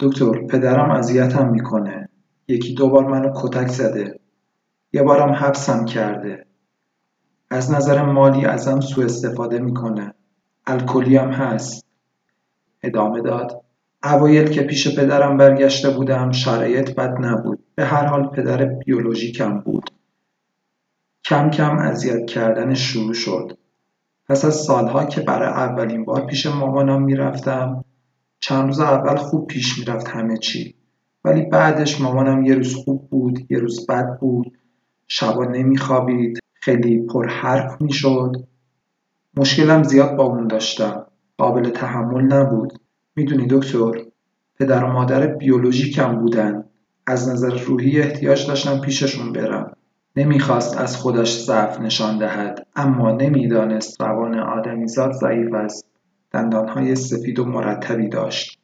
دکتر پدرم اذیتم می‌کنه. یکی دو بار منو کتک زده. یه بارم حبسم کرده. از نظر مالی ازم سوء استفاده می‌کنه. الکلی هم هست. ادامه داد. اوایل که پیش پدرم برگشته بودم شرایط بد نبود. به هر حال پدر بیولوژیکم بود. کم کم اذیت کردن شروع شد. پس از سالها که برای اولین بار پیش مامانم می‌رفتم چند روز اول خوب پیش می‌رفت همه چی. ولی بعدش مامانم یه روز خوب بود یه روز بد بود. شبا نمیخوابید. خیلی پرحرف می‌شد. مشکلم زیاد با اون داشتم. قابل تحمل نبود. می‌دونی دکتر پدر و مادر بیولوژیکم بودن. از نظر روحی احتیاج داشتم پیششون برم. نمی‌خواست از خودش ضعف نشان دهد اما نمی‌دانست روان آدمیزاد ضعیف است. دندانهای سفید و مرتبی داشت.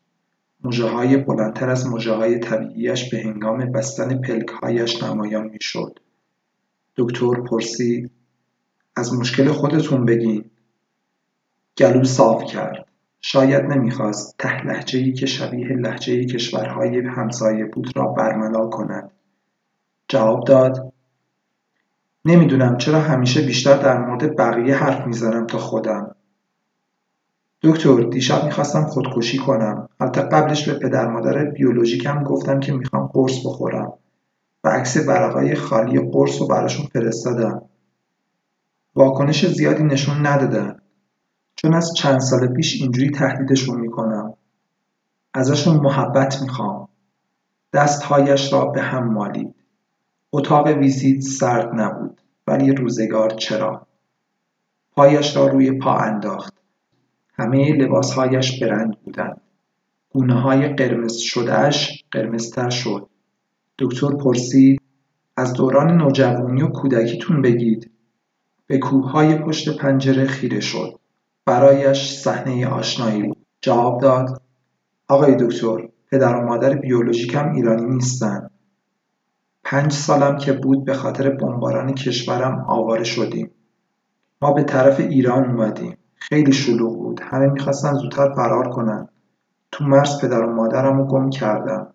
های بلندتر از های طبیعیش به هنگام بستن پلکهایش نمایان می‌شد. دکتر پرسید از مشکل خودتون بگین. گلو صاف کرد. شاید نمی‌خواست ته لحجهای که شبیه لحجه کشورهای همسایه بود را برملا کند. جواب داد نمی‌دونم چرا همیشه بیشتر در مورد بقیه حرف می‌زنم تا خودم. دکتر دیشب می‌خواستم خودکشی کنم. البته قبلش به پدر مادر بیولوژیکم گفتم که می‌خوام قرص بخورم. و عکس ورقای خالی قرص رو براشون فرستادم. واکنش زیادی نشون ندادن. چون از چند سال پیش اینجوری تهدیدشون می‌کنم. ازشون محبت می‌خوام. دستهایش را به هم مالید. اتاق ویزیت سرد نبود ولی روزگار چرا؟ پایش را روی پا انداخت. همه لباسهایش برند بودند. گونه های قرمز شدهش قرمزتر شد. دکتر پرسید از دوران نوجوانی و کودکیتون بگید. به کوههای پشت پنجره خیره شد. برایش صحنه آشنایی بود. جواب داد آقای دکتر پدر و مادر بیولوژیکم ایرانی نیستن. پنج سالم که بود به خاطر بمباران کشورم آواره شدیم. ما به طرف ایران اومدیم. خیلی شلوغ بود. همه می‌خواستن زودتر فرار کنن. تو مرز پدر و مادرم رو گم کردم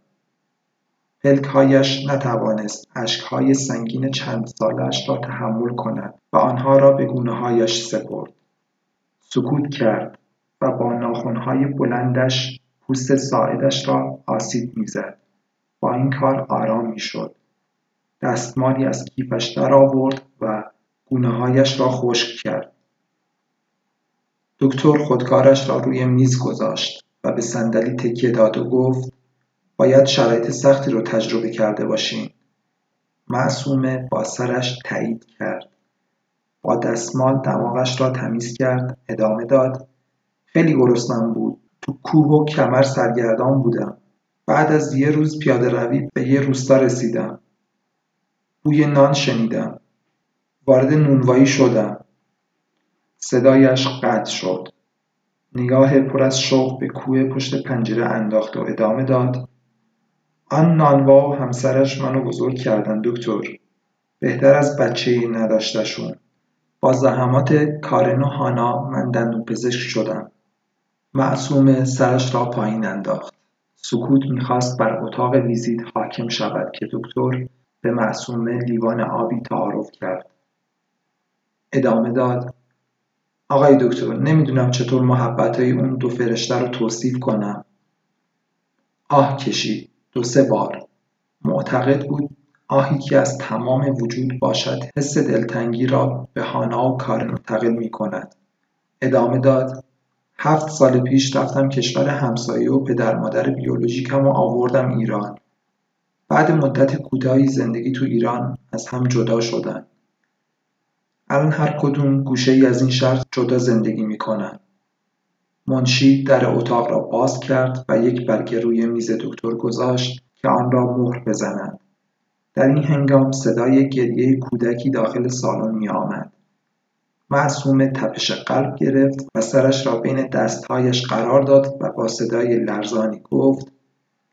پلکهایش نتوانست اشکهای سنگین چند سالش را تحمل کند و آنها را به هایش سپرد. سکوت کرد و با ناخونهای بلندش پوست ساعدش را آسیب می‌زد. با این کار آرام می‌شد. دستمالی از کیفش درآورد و هایش را خشک کرد. دکتر خودکارش را روی میز گذاشت و به صندلی تکیه داد و گفت باید شرایط سختی رو تجربه کرده باشین. معصومه با سرش تایید کرد. با دستمال دماغش را تمیز کرد ادامه داد خیلی گرسنم بود. تو کوه و کمر سرگردان بودم. بعد از یه روز پیاده روی به یه روستا رسیدم. بوی نان شنیدم. وارد نونوایی شدم. صدایش قطع شد. نگاه پر از شوق به کوه پشت پنجره انداخت و ادامه داد آن نانوا و همسرش منو بزرگ کردن دکتر. بهتر از بچه نداشتشون. با زحمات کارن و هانا من دندون پزشک شدم. معصوم سرش را پایین انداخت. سکوت می‌خواست بر اتاق ویزیت حاکم شود که دکتر به معصومه لیوان آبی تعارف کرد. ادامه داد آقای دکتر نمی‌دونم چطور محبت های اون دو فرشته رو توصیف کنم. آه کشید. دو سه بار. معتقد بود آهی که از تمام وجود باشد حس دلتنگی را به هانا و کار منتقل می کند ادامه داد هفت سال پیش رفتم کشور همسایه و پدر مادر بیولوژیکم و آوردم ایران. بعد مدت کوتاهی زندگی تو ایران از هم جدا شدن. الان هر کدوم گوشه ای از این شهر جدا زندگی می‌کنن. منشی در اتاق را باز کرد و یک برگه روی میز دکتر گذاشت که آن را مهر بزنند در این هنگام صدای گریه کودکی داخل سالن می آمد. معصومه تپش قلب گرفت و سرش را بین دستهایش قرار داد و با صدای لرزانی گفت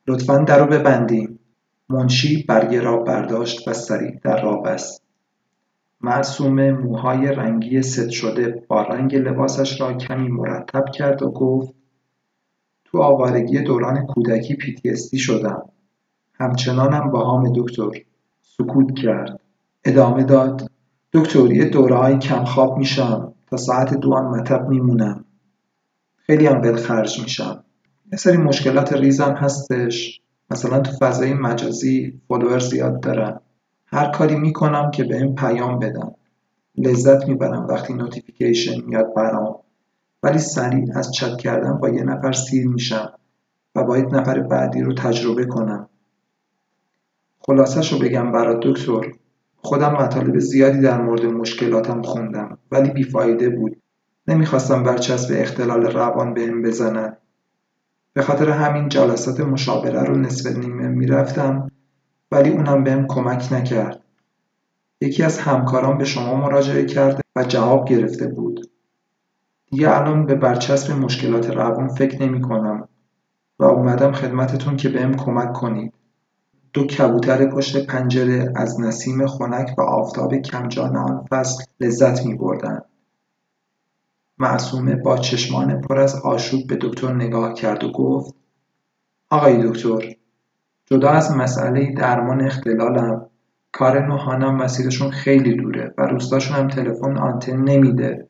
لطفا در رو ببندیم. منشی برگه را برداشت و سریع در را بست. معصومه موهای رنگی ست شده با رنگ لباسش را کمی مرتب کرد و گفت تو آوارگی دوران کودکی پیتیستی شدم. همچنانم باهام دکتر سکوت کرد. ادامه داد دکتر یه دورههایی کم خواب میشم تا ساعت دو هم مطب میمونم. خیلی هم ولخرج میشم. یه سری مشکلات ریزم هستش. مثلا تو فضای مجازی follower زیاد دارم. هر کاری می‌کنم که بهم پیام بدن. لذت می‌برم وقتی notification میاد برام. ولی سریع از چت کردن با یه نفر سیر میشم و باید نفر بعدی رو تجربه کنم. خلاصش رو بگم برات دکتر. خودم مطالب زیادی در مورد مشکلاتم خوندم ولی بیفایده بود. نمی‌خواستم برچسب اختلال روان بهم بزنن. به خاطر همین جلسات مشاوره رو نصف نیمه می‌رفتم. ولی اونم بهم کمک نکرد. یکی از همکاران به شما مراجعه کرده و جواب گرفته بود. دیگه الان به برچسب مشکلات روان فکر نمی کنم و اومدم خدمتتون که بهم کمک کنید. دو کبوتر پشت پنجره از نسیم خنک و آفتاب کمجان آن فصل لذت می بردن. معصومه با چشمان پر از آشوب به دکتر نگاه کرد و گفت آقای دکتر جدا از مسئله درمان اختلالم کار نوحانم مسیرشون خیلی دوره و روستاشون هم تلفن آنتن نمیده.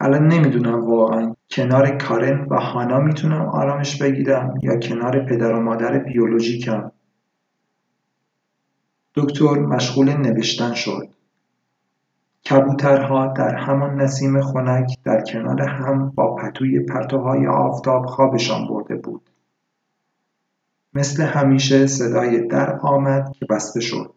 الان نمی‌دونم واقعا کنار کارن و هانا می‌تونم آرامش بگیرم یا کنار پدر و مادر بیولوژیکم. دکتر مشغول نوشتن شد. کبوترها در همان نسیم خنک در کنار هم با پتوی پرتوهای آفتاب خوابشان برده بود. مثل همیشه صدای در آمد که بسته شد.